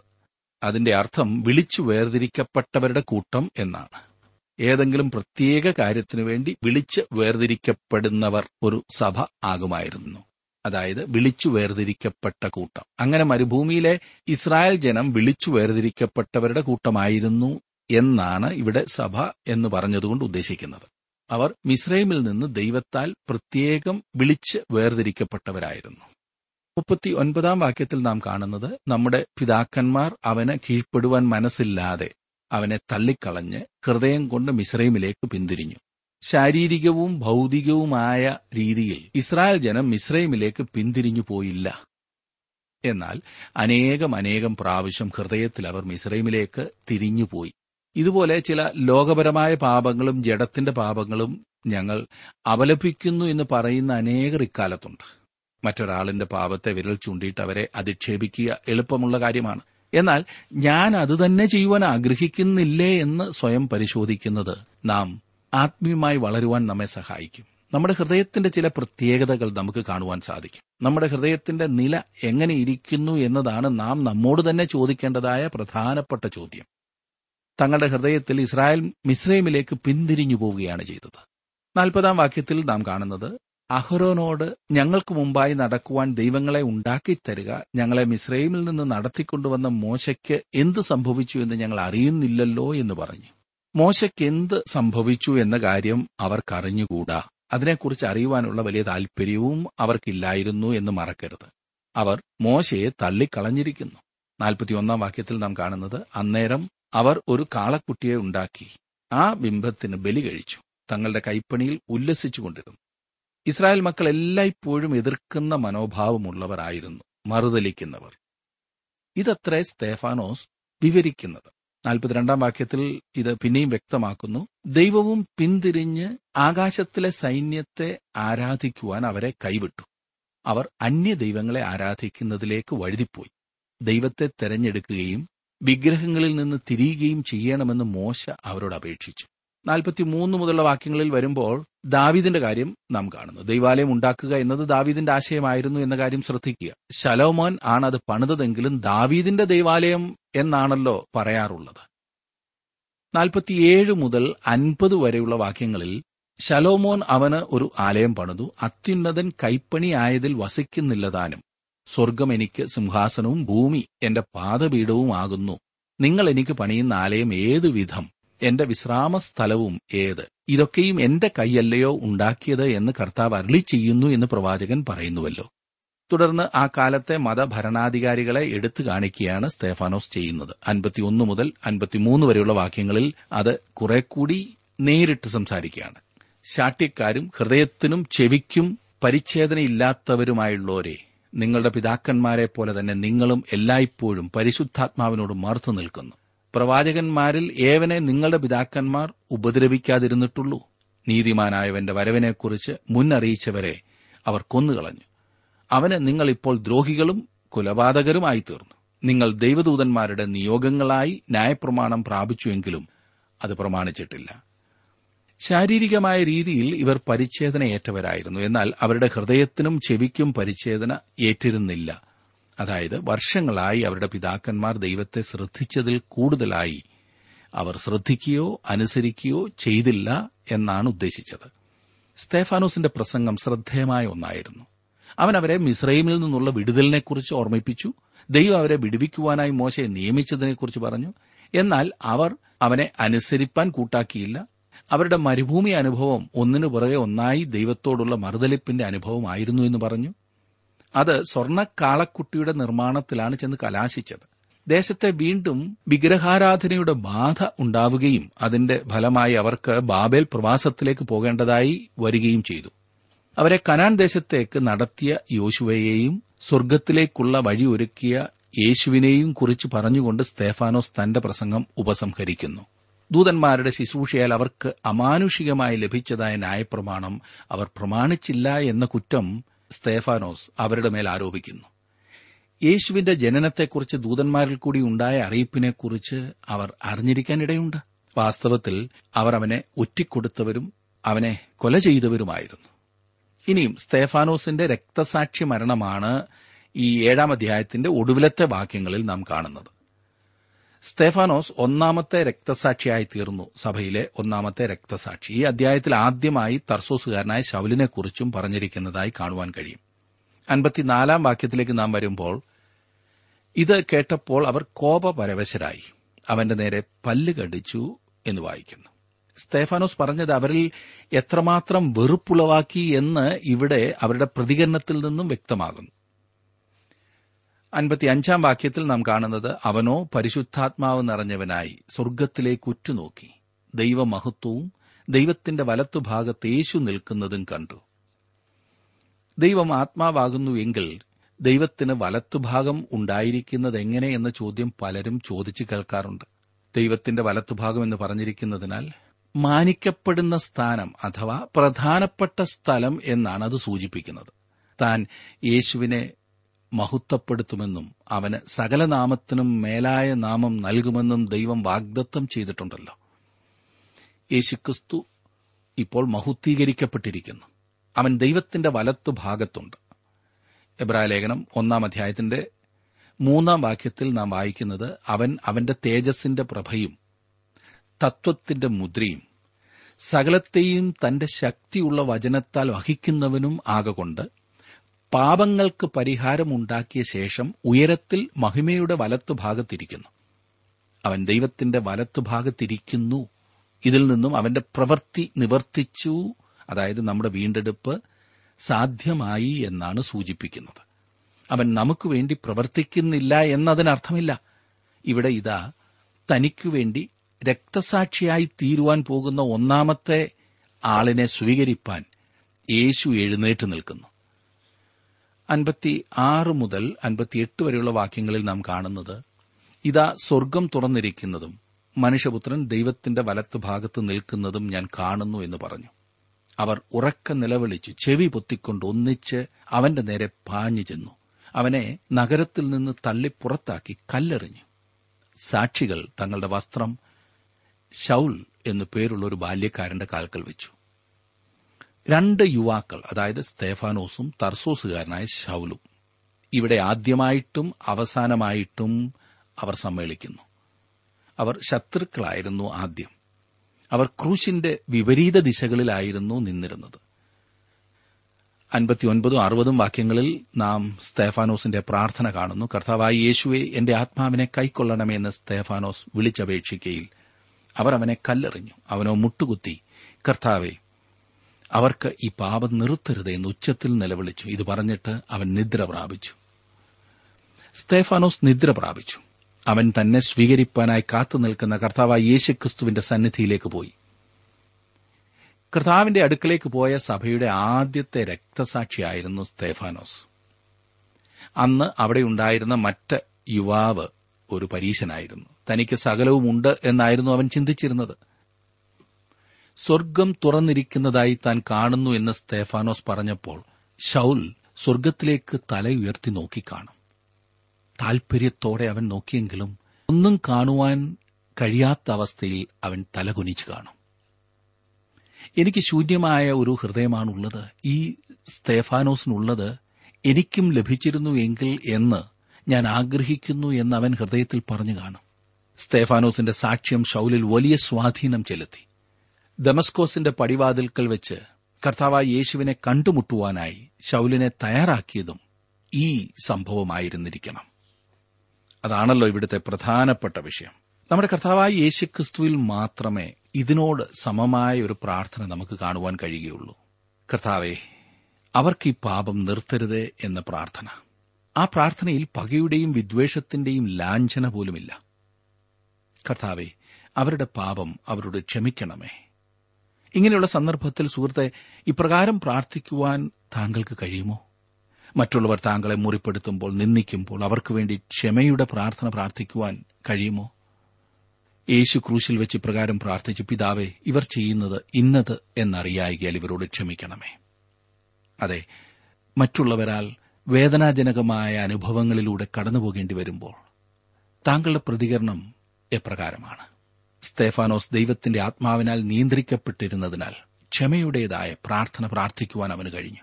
Speaker 1: അതിന്റെ അർത്ഥം വിളിച്ചു വേർതിരിക്കപ്പെട്ടവരുടെ കൂട്ടം എന്നാണ്. ഏതെങ്കിലും പ്രത്യേക കാര്യത്തിനു വേണ്ടി വിളിച്ച് വേർതിരിക്കപ്പെടുന്നവർ ഒരു സഭ ആകുമായിരുന്നു. അതായത് വിളിച്ചു വേർതിരിക്കപ്പെട്ട കൂട്ടം. അങ്ങനെ മരുഭൂമിയിലെ ഇസ്രായേൽ ജനം വിളിച്ചു വേർതിരിക്കപ്പെട്ടവരുടെ കൂട്ടമായിരുന്നു എന്നാണ് ഇവിടെ സഭ എന്ന് പറഞ്ഞതുകൊണ്ട് ഉദ്ദേശിക്കുന്നത്. അവർ മിസ്രൈമിൽ നിന്ന് ദൈവത്താൽ പ്രത്യേകം വിളിച്ച് വേർതിരിക്കപ്പെട്ടവരായിരുന്നു. മുപ്പത്തി ഒൻപതാം വാക്യത്തിൽ നാം കാണുന്നത് നമ്മുടെ പിതാക്കന്മാർ അവന് കീഴ്പ്പെടുവാൻ മനസ്സില്ലാതെ അവനെ തള്ളിക്കളഞ്ഞ് ഹൃദയം കൊണ്ട് മിസ്രൈമിലേക്ക് പിന്തിരിഞ്ഞു. ശാരീരികവും ഭൗതികവുമായ രീതിയിൽ ഇസ്രായേൽ ജനം മിസ്രൈമിലേക്ക് പിന്തിരിഞ്ഞു പോയില്ല. എന്നാൽ അനേകം അനേകം പ്രാവശ്യം ഹൃദയത്തിൽ അവർ മിസ്രൈമിലേക്ക് തിരിഞ്ഞുപോയി ഇതുപോലെ ചില ലോകപരമായ പാപങ്ങളും ജഡത്തിന്റെ പാപങ്ങളും ഞങ്ങൾ അപലപിക്കുന്നു എന്ന് പറയുന്ന അനേകർ ഇക്കാലത്തുണ്ട്. മറ്റൊരാളിന്റെ പാപത്തെ വിരൽ ചൂണ്ടിയിട്ട് അവരെ അധിക്ഷേപിക്കുക എളുപ്പമുള്ള കാര്യമാണ്. എന്നാൽ ഞാൻ അത് തന്നെ ചെയ്യുവാൻ ആഗ്രഹിക്കുന്നില്ലേ എന്ന് സ്വയം പരിശോധിക്കുന്നത് നാം ആത്മീയമായി വളരുവാൻ നമ്മെ സഹായിക്കും. നമ്മുടെ ഹൃദയത്തിന്റെ ചില പ്രത്യേകതകൾ നമുക്ക് കാണുവാൻ സാധിക്കും. നമ്മുടെ ഹൃദയത്തിന്റെ നില എങ്ങനെ ഇരിക്കുന്നു എന്നതാണ് നാം നമ്മോട് തന്നെ ചോദിക്കേണ്ടതായ പ്രധാനപ്പെട്ട ചോദ്യം. തങ്ങളുടെ ഹൃദയത്തിൽ ഇസ്രായേൽ മിസ്രൈമിലേക്ക് പിന്തിരിഞ്ഞു പോവുകയാണ് ചെയ്തത്. നാൽപ്പതാം വാക്യത്തിൽ നാം കാണുന്നത് അഹ്റോനോട് ഞങ്ങൾക്ക് മുമ്പായി നടക്കുവാൻ ദൈവങ്ങളെ ഉണ്ടാക്കിത്തരിക ഞങ്ങളെ മിസ്രൈമിൽ നിന്ന് നടത്തിക്കൊണ്ടുവന്ന മോശയ്ക്ക് എന്ത് സംഭവിച്ചു എന്ന് ഞങ്ങൾ അറിയുന്നില്ലല്ലോ എന്ന് പറഞ്ഞു. മോശയ്ക്ക് എന്ത് സംഭവിച്ചു എന്ന കാര്യം അവർക്കറിഞ്ഞുകൂടാ. അതിനെക്കുറിച്ച് അറിയുവാനുള്ള വലിയ താൽപര്യവും അവർക്കില്ലായിരുന്നു എന്ന് മറക്കരുത്. അവർ മോശയെ തള്ളിക്കളഞ്ഞിരിക്കുന്നു. നാൽപ്പത്തിയൊന്നാം വാക്യത്തിൽ നാം കാണുന്നത് അന്നേരം അവർ ഒരു കാളക്കുട്ടിയെ ഉണ്ടാക്കി. ആ ബിംബത്തിന് ബലി കഴിച്ചു. തങ്ങളുടെ കൈപ്പണിയിൽ ഉല്ലസിച്ചുകൊണ്ടിരുന്നു. ഇസ്രായേൽ മക്കൾ എല്ലായ്പ്പോഴും എതിർക്കുന്ന മനോഭാവമുള്ളവരായിരുന്നു. മറുതലിക്കുന്നവർ. ഇതത്രേ സ്തേഫാനോസ് വിവരിക്കുന്നത്. നാൽപ്പത്തിരണ്ടാം വാക്യത്തിൽ ഇത് പിന്നെയും വ്യക്തമാക്കുന്നു. ദൈവവും പിന്തിരിഞ്ഞ് ആകാശത്തിലെ സൈന്യത്തെ ആരാധിക്കുവാൻ അവരെ കൈവിട്ടു. അവർ അന്യ ദൈവങ്ങളെ ആരാധിക്കുന്നതിലേക്ക് വഴുതിപ്പോയി. ദൈവത്തെ തെരഞ്ഞെടുക്കുകയും വിഗ്രഹങ്ങളിൽ നിന്ന് തിരിയുകയും ചെയ്യണമെന്ന് മോശ അവരോട് അപേക്ഷിച്ചു. നാൽപ്പത്തിമൂന്ന് മുതലുള്ള വാക്യങ്ങളിൽ വരുമ്പോൾ ദാവീദിന്റെ കാര്യം നാം കാണുന്നു. ദൈവാലയം ഉണ്ടാക്കുക എന്നത് ദാവീദിന്റെ ആശയമായിരുന്നു എന്ന കാര്യം ശ്രദ്ധിക്കുക. ശലോമോൻ ആണ് അത് പണിതതെങ്കിലും ദാവീദിന്റെ ദൈവാലയം എന്നാണല്ലോ പറയാറുള്ളത്. നാൽപ്പത്തിയേഴ് മുതൽ അൻപത് വരെയുള്ള വാക്യങ്ങളിൽ ശലോമോൻ അവന് ഒരു ആലയം പണിതു. അത്യുന്നതൻ കൈപ്പണിയായതിൽ വസിക്കുന്നില്ലതാനും സ്വർഗം എനിക്ക് സിംഹാസനവും ഭൂമി എന്റെ പാദപീഠവുമാകുന്നു നിങ്ങൾ എനിക്ക് പണിയുന്ന ആലയം ഏതു വിധം? എന്റെ വിശ്രാമ സ്ഥലവും ഏത്? ഇതൊക്കെയും എന്റെ കൈയല്ലയോ ഉണ്ടാക്കിയത് എന്ന് കർത്താവ് അരളി ചെയ്യുന്നു എന്ന് പ്രവാചകൻ പറയുന്നുവല്ലോ. തുടർന്ന് ആ കാലത്തെ മതഭരണാധികാരികളെ എടുത്തു കാണിക്കുകയാണ് സ്തേഫാനോസ് ചെയ്യുന്നത്. അൻപത്തിയൊന്ന് മുതൽ അൻപത്തിമൂന്ന് വരെയുള്ള വാക്യങ്ങളിൽ അത് കുറെ കൂടി നേരിട്ട് സംസാരിക്കുകയാണ്. ശാഠ്യക്കാരും ഹൃദയത്തിനും ചെവിക്കും പരിച്ഛേദനയില്ലാത്തവരുമായുള്ളവരെ നിങ്ങളുടെ പിതാക്കന്മാരെ പോലെ തന്നെ നിങ്ങളും എല്ലായ്പ്പോഴും പരിശുദ്ധാത്മാവിനോട് മറുത്തു നിൽക്കുന്നു. പ്രവാചകന്മാരിൽ ഏവനെ നിങ്ങളുടെ പിതാക്കന്മാർ ഉപദ്രവിക്കാതിരുന്നിട്ടുള്ളൂ. നീതിമാനായവന്റെ വരവിനെക്കുറിച്ച് മുന്നറിയിച്ചവരെ അവർ കൊന്നുകളഞ്ഞു. അവന് നിങ്ങൾ ഇപ്പോൾ ദ്രോഹികളും കുലപാതകരുമായി തീർന്നു നിങ്ങൾ ദൈവദൂതന്മാരുടെ നിയോഗങ്ങളായി ന്യായപ്രമാണം പ്രാപിച്ചുവെങ്കിലും അത് പ്രമാണിച്ചിട്ടില്ല. ശാരീരികമായ രീതിയിൽ ഇവർ പരിച്ഛേദനയേറ്റവരായിരുന്നു. എന്നാൽ അവരുടെ ഹൃദയത്തിനും ചെവിക്കും പരിച്ഛേദന ഏറ്റിരുന്നില്ല. അതായത് വർഷങ്ങളായി അവരുടെ പിതാക്കന്മാർ ദൈവത്തെ ശ്രദ്ധിച്ചതിൽ കൂടുതലായി അവർ ശ്രദ്ധിക്കുകയോ അനുസരിക്കുകയോ ചെയ്തില്ല എന്നാണ് ഉദ്ദേശിച്ചത്. സ്തേഫാനോസിന്റെ പ്രസംഗം ശ്രദ്ധേയമായ ഒന്നായിരുന്നു. അവൻ അവരെ മിസ്രൈമിൽ നിന്നുള്ള വിടുതലിനെക്കുറിച്ച് ഓർമ്മിപ്പിച്ചു. ദൈവം അവരെ വിടുവിക്കുവാനായി മോശയെ നിയമിച്ചതിനെക്കുറിച്ച് പറഞ്ഞു. എന്നാൽ അവർ അവനെ അനുസരിപ്പാൻ കൂട്ടാക്കിയില്ല. അവരുടെ മരുഭൂമി അനുഭവം ഒന്നിനു പുറകെ ഒന്നായി ദൈവത്തോടുള്ള മറുതലിപ്പിന്റെ അനുഭവമായിരുന്നു എന്ന് പറഞ്ഞു. അത് സ്വർണക്കാളക്കുട്ടിയുടെ നിർമ്മാണത്തിലാണ് ചെന്ന് കലാശിച്ചത്. ദേശത്തെ വീണ്ടും വിഗ്രഹാരാധനയുടെ ബാധ ഉണ്ടാവുകയും അതിന്റെ ഫലമായി അവർക്ക് ബാബേൽ പ്രവാസത്തിലേക്ക് പോകേണ്ടതായി വരികയും ചെയ്തു. അവരെ കനാൻ ദേശത്തേക്ക് നടത്തിയ യോശുവയെയും സ്വർഗത്തിലേക്കുള്ള വഴി ഒരുക്കിയ യേശുവിനെയും കുറിച്ച് പറഞ്ഞുകൊണ്ട് സ്തേഫാനോസ് തന്റെ പ്രസംഗം ഉപസംഹരിക്കുന്നു. ദൂതന്മാരുടെ ശുശ്രൂഷയാൽ അവർക്ക് അമാനുഷികമായി ലഭിച്ചതായ ന്യായപ്രമാണം അവർ പ്രമാണിച്ചില്ല എന്ന കുറ്റം സ്തേഫാനോസ് അവരുടെ മേൽ ആരോപിക്കുന്നു. യേശുവിന്റെ ജനനത്തെക്കുറിച്ച് ദൂതന്മാരിൽ കൂടി ഉണ്ടായ അറിയിപ്പിനെക്കുറിച്ച് അവർ അറിഞ്ഞിരിക്കാനിടയുണ്ട്. വാസ്തവത്തിൽ അവർ അവനെ ഒറ്റിക്കൊടുത്തവരും അവനെ കൊല ചെയ്തവരുമായിരുന്നു. ഇനിയും സ്തേഫാനോസിന്റെ രക്തസാക്ഷി മരണമാണ് ഈ ഏഴാം അധ്യായത്തിന്റെ ഒടുവിലത്തെ വാക്യങ്ങളിൽ നാം കാണുന്നത്. സ്തേഫാനോസ് ഒന്നാമത്തെ രക്തസാക്ഷിയായി തീർന്നു സഭയിലെ ഒന്നാമത്തെ രക്തസാക്ഷി. ഈ അധ്യായത്തിൽ ആദ്യമായി തർസോസുകാരനായ ശൗലിനെക്കുറിച്ചും പറഞ്ഞിരിക്കുന്നതായി കാണുവാൻ കഴിയും. അൻപത്തിനാലാം വാക്യത്തിലേക്ക് നാം വരുമ്പോൾ ഇത് കേട്ടപ്പോൾ അവർ കോപപരവശരായി അവന്റെ നേരെ പല്ല് കടിച്ചു എന്ന് വായിക്കുന്നു. സ്തേഫാനോസ് പറഞ്ഞത് അവരിൽ എത്രമാത്രം വെറുപ്പുളവാക്കി എന്ന് ഇവിടെ അവരുടെ പ്രതികരണത്തിൽ നിന്നും വ്യക്തമാകുന്നു. അൻപത്തിയഞ്ചാം വാക്യത്തിൽ നാം കാണുന്നത് അവനോ പരിശുദ്ധാത്മാവ് നിറഞ്ഞവനായി സ്വർഗത്തിലേക്ക് ഉറ്റുനോക്കി ദൈവമഹത്വവും ദൈവത്തിന്റെ വലത്തുഭാഗത്ത് യേശു നിൽക്കുന്നതും കണ്ടു. ദൈവം ആത്മാവാകുന്നു എങ്കിൽ ദൈവത്തിന് വലത്തുഭാഗം ഉണ്ടായിരിക്കുന്നത് എങ്ങനെ എന്ന ചോദ്യം പലരും ചോദിച്ചു കേൾക്കാറുണ്ട്. ദൈവത്തിന്റെ വലത്തുഭാഗം എന്ന് പറഞ്ഞിരിക്കുന്നതിനാൽ മാനിക്കപ്പെടുന്ന സ്ഥാനം അഥവാ പ്രധാനപ്പെട്ട സ്ഥലം എന്നാണ് അത് സൂചിപ്പിക്കുന്നത്. താൻ യേശുവിനെ മഹത്വപ്പെടുത്തുമെന്നും അവന് സകല നാമത്തിനും മേലായ നാമം നൽകുമെന്നും ദൈവം വാഗ്ദത്തം ചെയ്തിട്ടുണ്ടല്ലോ. യേശുക്രിസ്തു ഇപ്പോൾ മഹുദ്ധീകരിക്കപ്പെട്ടിരിക്കുന്നു അവൻ ദൈവത്തിന്റെ വലത്തുഭാഗത്തുണ്ട് എബ്രായ ലേഖനം ഒന്നാം അധ്യായത്തിന്റെ മൂന്നാം വാക്യത്തിൽ നാം വായിക്കുന്നത് അവൻ അവന്റെ തേജസ്സിന്റെ പ്രഭയും തത്വത്തിന്റെ മുദ്രയും സകലത്തെയും തന്റെ ശക്തിയുള്ള വചനത്താൽ വഹിക്കുന്നവനും ആകൊണ്ട് പാപങ്ങൾക്ക് പരിഹാരമുണ്ടാക്കിയ ശേഷം ഉയരത്തിൽ മഹിമയുടെ വലത്തുഭാഗത്തിരിക്കുന്നു. അവൻ ദൈവത്തിന്റെ വലത്തുഭാഗത്തിരിക്കുന്നു. ഇതിൽ നിന്നും അവന്റെ പ്രവൃത്തി നിവർത്തിച്ചു. അതായത് നമ്മുടെ വീണ്ടെടുപ്പ് സാധ്യമായി എന്നാണ് സൂചിപ്പിക്കുന്നത്. അവൻ നമുക്ക് വേണ്ടി പ്രവർത്തിക്കുന്നില്ല എന്നതിനർത്ഥമില്ല. ഇവിടെ ഇതാ തനിക്കു വേണ്ടി രക്തസാക്ഷിയായി തീരുവാൻ പോകുന്ന ഒന്നാമത്തെ ആളിനെ സ്വീകരിപ്പാൻ യേശു എഴുന്നേറ്റ് നിൽക്കുന്നു. അൻപത്തി ആറ് മുതൽ അൻപത്തിയെട്ട് വരെയുള്ള വാക്യങ്ങളിൽ നാം കാണുന്നത് ഇതാ സ്വർഗം തുറന്നിരിക്കുന്നതും മനുഷ്യപുത്രൻ ദൈവത്തിന്റെ വലത്തുഭാഗത്ത് നിൽക്കുന്നതും ഞാൻ കാണുന്നു എന്ന് പറഞ്ഞു. അവർ ഉറക്ക നിലവിളിച്ച് ചെവി പൊത്തിക്കൊണ്ട് ഒന്നിച്ച് അവന്റെ നേരെ പാഞ്ഞു ചെന്നു. അവനെ നഗരത്തിൽ നിന്ന് തള്ളിപ്പുറത്താക്കി കല്ലെറിഞ്ഞു. സാക്ഷികൾ തങ്ങളുടെ വസ്ത്രം ഷൌൽ എന്നു പേരുള്ള ഒരു ബാല്യക്കാരന്റെ കാൽക്കൽ വെച്ചു. രണ്ട് യുവാക്കൾ അതായത് സ്തേഫാനോസും തർസോസുകാരനായ ഷൌലും ഇവിടെ ആദ്യമായിട്ടും അവസാനമായിട്ടും അവർ സമ്മേളിക്കുന്നു. അവർ ശത്രുക്കളായിരുന്നു ആദ്യം. അവർ ക്രൂശിന്റെ വിപരീത ദിശകളിലായിരുന്നു നിന്നിരുന്നത്. അൻപത്തിയൊൻപതും അറുപതും വാക്യങ്ങളിൽ നാം സ്തേഫാനോസിന്റെ പ്രാർത്ഥന കാണുന്നു. കർത്താവായി യേശുവെ എന്റെ ആത്മാവിനെ കൈക്കൊള്ളണമെന്ന് സ്തേഫാനോസ് വിളിച്ചപേക്ഷിക്കയിൽ അവർ അവനെ കല്ലെറിഞ്ഞു. അവനോ മുട്ടുകുത്തി കർത്താവെ അവർക്ക് ഈ പാപം നിർത്തരുത് എന്ന് ഉച്ചത്തിൽ നിലവിളിച്ചു. ഇത് പറഞ്ഞിട്ട് അവൻ നിദ്ര പ്രാപിച്ചു. സ്തേഫാനോസ് നിദ്ര പ്രാപിച്ചു. അവൻ തന്നെ സ്വീകരിപ്പാനായി കാത്തു നിൽക്കുന്ന കർത്താവായ യേശുക്രിസ്തുവിന്റെ സന്നിധിയിലേക്ക് പോയി. കർത്താവിന്റെ അടുക്കലേക്ക് പോയ സഭയുടെ ആദ്യത്തെ രക്തസാക്ഷിയായിരുന്നു സ്തേഫാനോസ്. അന്ന് അവിടെയുണ്ടായിരുന്ന മറ്റ് യുവാവ് ഒരു പരീശനായിരുന്നു. തനിക്ക് സകലവുമുണ്ട് എന്നായിരുന്നു അവൻ ചിന്തിച്ചിരുന്നത്. സ്വർഗം തുറന്നിരിക്കുന്നതായി താൻ കാണുന്നു എന്ന് സ്തേഫാനോസ് പറഞ്ഞപ്പോൾ ഷൌൽ സ്വർഗത്തിലേക്ക് തലയുയർത്തി നോക്കിക്കാണും. താൽപര്യത്തോടെ അവൻ നോക്കിയെങ്കിലും ഒന്നും കാണുവാൻ കഴിയാത്ത അവസ്ഥയിൽ അവൻ തലകുനിച്ചു കാണും. എനിക്ക് ശൂന്യമായ ഒരു ഹൃദയമാണുള്ളത്. ഈ സ്തേഫാനോസിനുള്ളത് എനിക്കും ലഭിച്ചിരുന്നു എങ്കിൽ എന്ന് ഞാൻ ആഗ്രഹിക്കുന്നു എന്ന് അവൻ ഹൃദയത്തിൽ പറഞ്ഞു കാണും. സ്തേഫാനോസിന്റെ സാക്ഷ്യം ഷൌലിൽ വലിയ സ്വാധീനം ചെലുത്തി. ദമസ്കോസിന്റെ പടിവാതിൽക്കൽ വെച്ച് കർത്താവായ യേശുവിനെ കണ്ടുമുട്ടുവാനായി ഷൌലിനെ തയ്യാറാക്കിയതും ഈ സംഭവമായിരുന്നിരിക്കണം. അതാണല്ലോ ഇവിടുത്തെ പ്രധാനപ്പെട്ട വിഷയം. നമ്മുടെ കർത്താവായ യേശുക്രിസ്തുവിൽ മാത്രമേ ഇതിനോട് സമമായ ഒരു പ്രാർത്ഥന നമുക്ക് കാണുവാൻ കഴിയുകയുള്ളൂ. കർത്താവെ അവർക്ക് ഈ പാപം നിർത്തരുതേ എന്ന പ്രാർത്ഥന. ആ പ്രാർത്ഥനയിൽ പകയുടെയും വിദ്വേഷത്തിന്റെയും ലാഞ്ചന പോലുമില്ല. കർത്താവെ അവരുടെ പാപം അവരോട് ക്ഷമിക്കണമേ. ഇങ്ങനെയുള്ള സന്ദർഭത്തിൽ സുഹൃത്തെ ഇപ്രകാരം പ്രാർത്ഥിക്കുവാൻ താങ്കൾക്ക് കഴിയുമോ? മറ്റുള്ളവർ താങ്കളെ മുറിപ്പെടുത്തുമ്പോൾ നിന്ദിക്കുമ്പോൾ അവർക്ക് വേണ്ടി ക്ഷമയുടെ പ്രാർത്ഥന പ്രാർത്ഥിക്കുവാൻ കഴിയുമോ? യേശു ക്രൂശിൽ വെച്ച് ഇപ്രകാരം പ്രാർത്ഥിച്ചു പിതാവെ ഇവർ ചെയ്യുന്നത് ഇന്നത് എന്നറിയായികയാൽ ഇവരോട് ക്ഷമിക്കണമേ. അതെ മറ്റുള്ളവരാൽ വേദനാജനകമായ അനുഭവങ്ങളിലൂടെ കടന്നുപോകേണ്ടി വരുമ്പോൾ താങ്കളുടെ പ്രതികരണം എപ്രകാരമാണ് സ്തേഫാനോസ് ദൈവത്തിന്റെ ആത്മാവിനാൽ നിയന്ത്രിക്കപ്പെട്ടിരുന്നതിനാൽ ക്ഷമയുടേതായ പ്രാർത്ഥന പ്രാർത്ഥിക്കുവാൻ അവന് കഴിഞ്ഞു.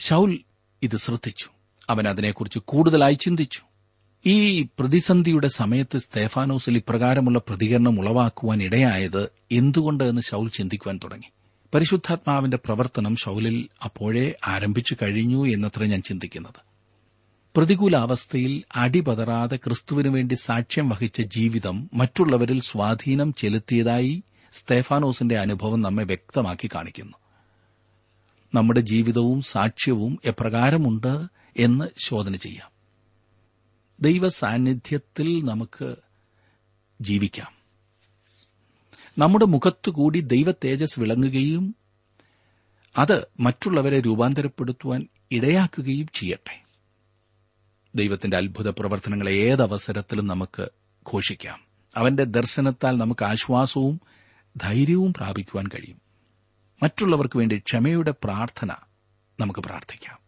Speaker 1: ശൌൽ ഇത് ശ്രദ്ധിച്ചു. അവൻ അതിനെക്കുറിച്ച് കൂടുതലായി ചിന്തിച്ചു. ഈ പ്രതിസന്ധിയുടെ സമയത്ത് സ്തേഫാനോസിൽ ഇപ്രകാരമുള്ള പ്രതികരണം ഉളവാക്കുവാൻ ഇടയായത് എന്തുകൊണ്ട് എന്ന് ശൌൽ ചിന്തിക്കുവാൻ തുടങ്ങി. പരിശുദ്ധാത്മാവിന്റെ പ്രവർത്തനം ശൌലിൽ അപ്പോഴേ ആരംഭിച്ചു കഴിഞ്ഞു എന്നത്ര ഞാൻ ചിന്തിക്കുന്നത്. പ്രതികൂലാവസ്ഥയിൽ അടിപതറാതെ ക്രിസ്തുവിനു വേണ്ടി സാക്ഷ്യം വഹിച്ച ജീവിതം മറ്റുള്ളവരിൽ സ്വാധീനം ചെലുത്തിയതായി സ്തേഫാനോസിന്റെ അനുഭവം നമ്മെ വ്യക്തമാക്കി കാണിക്കുന്നു. നമ്മുടെ ജീവിതവും സാക്ഷ്യവും എപ്രകാരമുണ്ട് എന്ന് ശോധന ചെയ്യാം. ദൈവ സാന്നിധ്യത്തിൽ നമുക്ക് ജീവിക്കാം. നമ്മുടെ മുഖത്തുകൂടി ദൈവ തേജസ് വിളങ്ങുകയും അത് മറ്റുള്ളവരെ രൂപാന്തരപ്പെടുത്തുവാൻ ഇടയാക്കുകയും ചെയ്യട്ടെ. ദൈവത്തിന്റെ അത്ഭുത പ്രവർത്തനങ്ങളെ ഏതവസരത്തിലും നമുക്ക് ഘോഷിക്കാം. അവന്റെ ദർശനത്താൽ നമുക്ക് ആശ്വാസവും ധൈര്യവും പ്രാപിക്കുവാൻ കഴിയും. മറ്റുള്ളവർക്ക് വേണ്ടി ക്ഷമയുടെ പ്രാർത്ഥന നമുക്ക് പ്രാർത്ഥിക്കാം.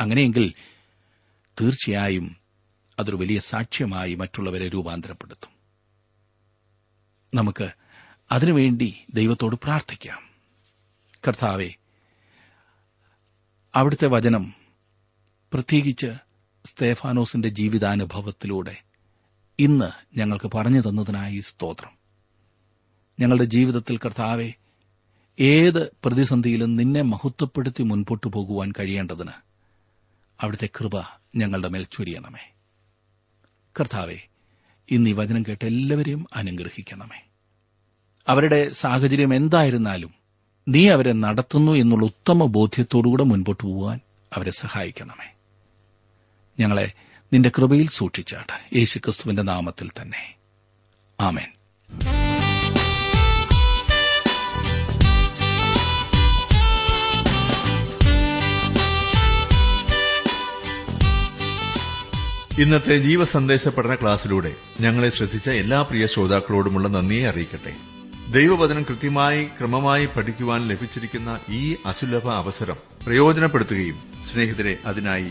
Speaker 1: അങ്ങനെയെങ്കിൽ തീർച്ചയായും അതൊരു വലിയ സാക്ഷ്യമായി മറ്റുള്ളവരെ രൂപാന്തരപ്പെടുത്തും. നമുക്ക് അതിനുവേണ്ടി ദൈവത്തോട് പ്രാർത്ഥിക്കാം. കർത്താവെ അവിടുത്തെ വചനം പ്രത്യേകിച്ച് സ്തേഫാനോസിന്റെ ജീവിതാനുഭവത്തിലൂടെ ഇന്ന് ഞങ്ങൾക്ക് പറഞ്ഞു തന്നതിനായി സ്തോത്രം. ഞങ്ങളുടെ ജീവിതത്തിൽ കർത്താവെ ഏത് പ്രതിസന്ധിയിലും നിന്നെ മഹത്വപ്പെടുത്തി മുൻപോട്ടു പോകുവാൻ കഴിയേണ്ടതിന് അവിടുത്തെ കൃപ ഞങ്ങളുടെ മേൽ ചൊരിയണമേ. കർത്താവെ ഇന്ന് ഈ വചനം കേട്ട് എല്ലാവരെയും അനുഗ്രഹിക്കണമേ. അവരുടെ സാഹചര്യം എന്തായിരുന്നാലും നീ അവരെ നടത്തുന്നു എന്നുള്ള ഉത്തമ ബോധ്യത്തോടുകൂടെ മുൻപോട്ട് പോകാൻ അവരെ സഹായിക്കണമേ. ഞങ്ങളെ നിന്റെ കൃപയിൽ സൂക്ഷിച്ചാട്ട്. യേശുക്രിസ്തുവിന്റെ നാമത്തിൽ തന്നെ. ആമേൻ.
Speaker 2: ഇന്നത്തെ ജീവസന്ദേശ പഠന ക്ലാസ്സിലൂടെ ഞങ്ങളെ ശ്രദ്ധിച്ച എല്ലാ പ്രിയ ശ്രോതാക്കളോടുമുള്ള നന്ദിയെ അറിയിക്കട്ടെ. ദൈവവചനം കൃത്യമായി ക്രമമായി പഠിക്കുവാൻ ലഭിച്ചിരിക്കുന്ന ഈ അസുലഭ അവസരം പ്രയോജനപ്പെടുത്തുകയും സ്നേഹിതരെ അതിനായി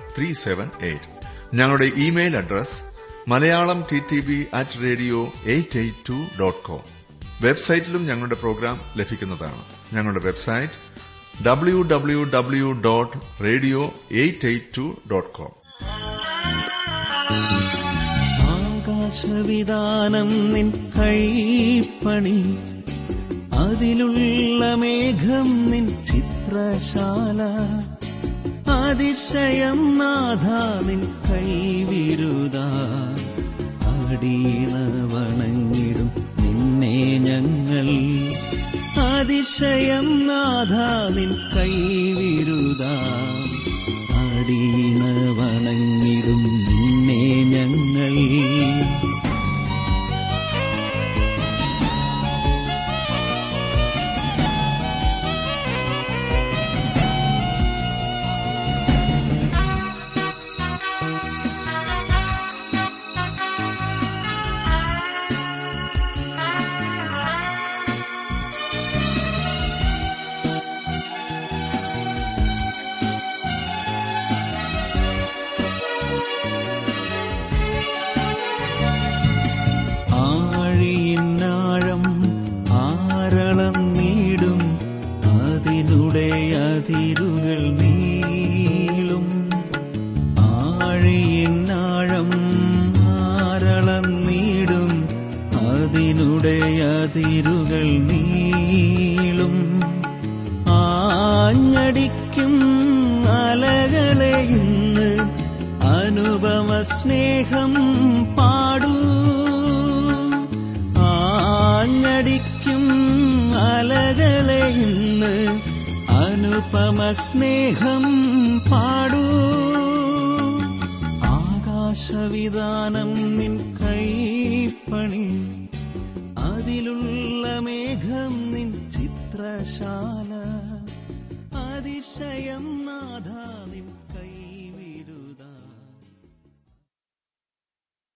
Speaker 2: three seven eight ഞങ്ങളുടെ email address Malayalam T T V at radio eight eight two dot com വെബ്സൈറ്റിലും ഞങ്ങളുടെ പ്രോഗ്രാം ലഭിക്കുന്നതാണ്. ഞങ്ങളുടെ website W W W dot radio eight eight two dot com
Speaker 4: ആകാശവിധാനം നിൻ അതിലുള്ള മേഘം നിൻ ചിത്രശാല. അതിശയം നാഥ നിൻ കൈവിരുത അടീണ വണങ്ങിടും നിന്നെ ഞങ്ങൾ. അതിശയം നാഥ നിൻ കൈവിരുത അടീണ വണങ്ങിടും അനുപമ സ്നേഹം പാടൂ.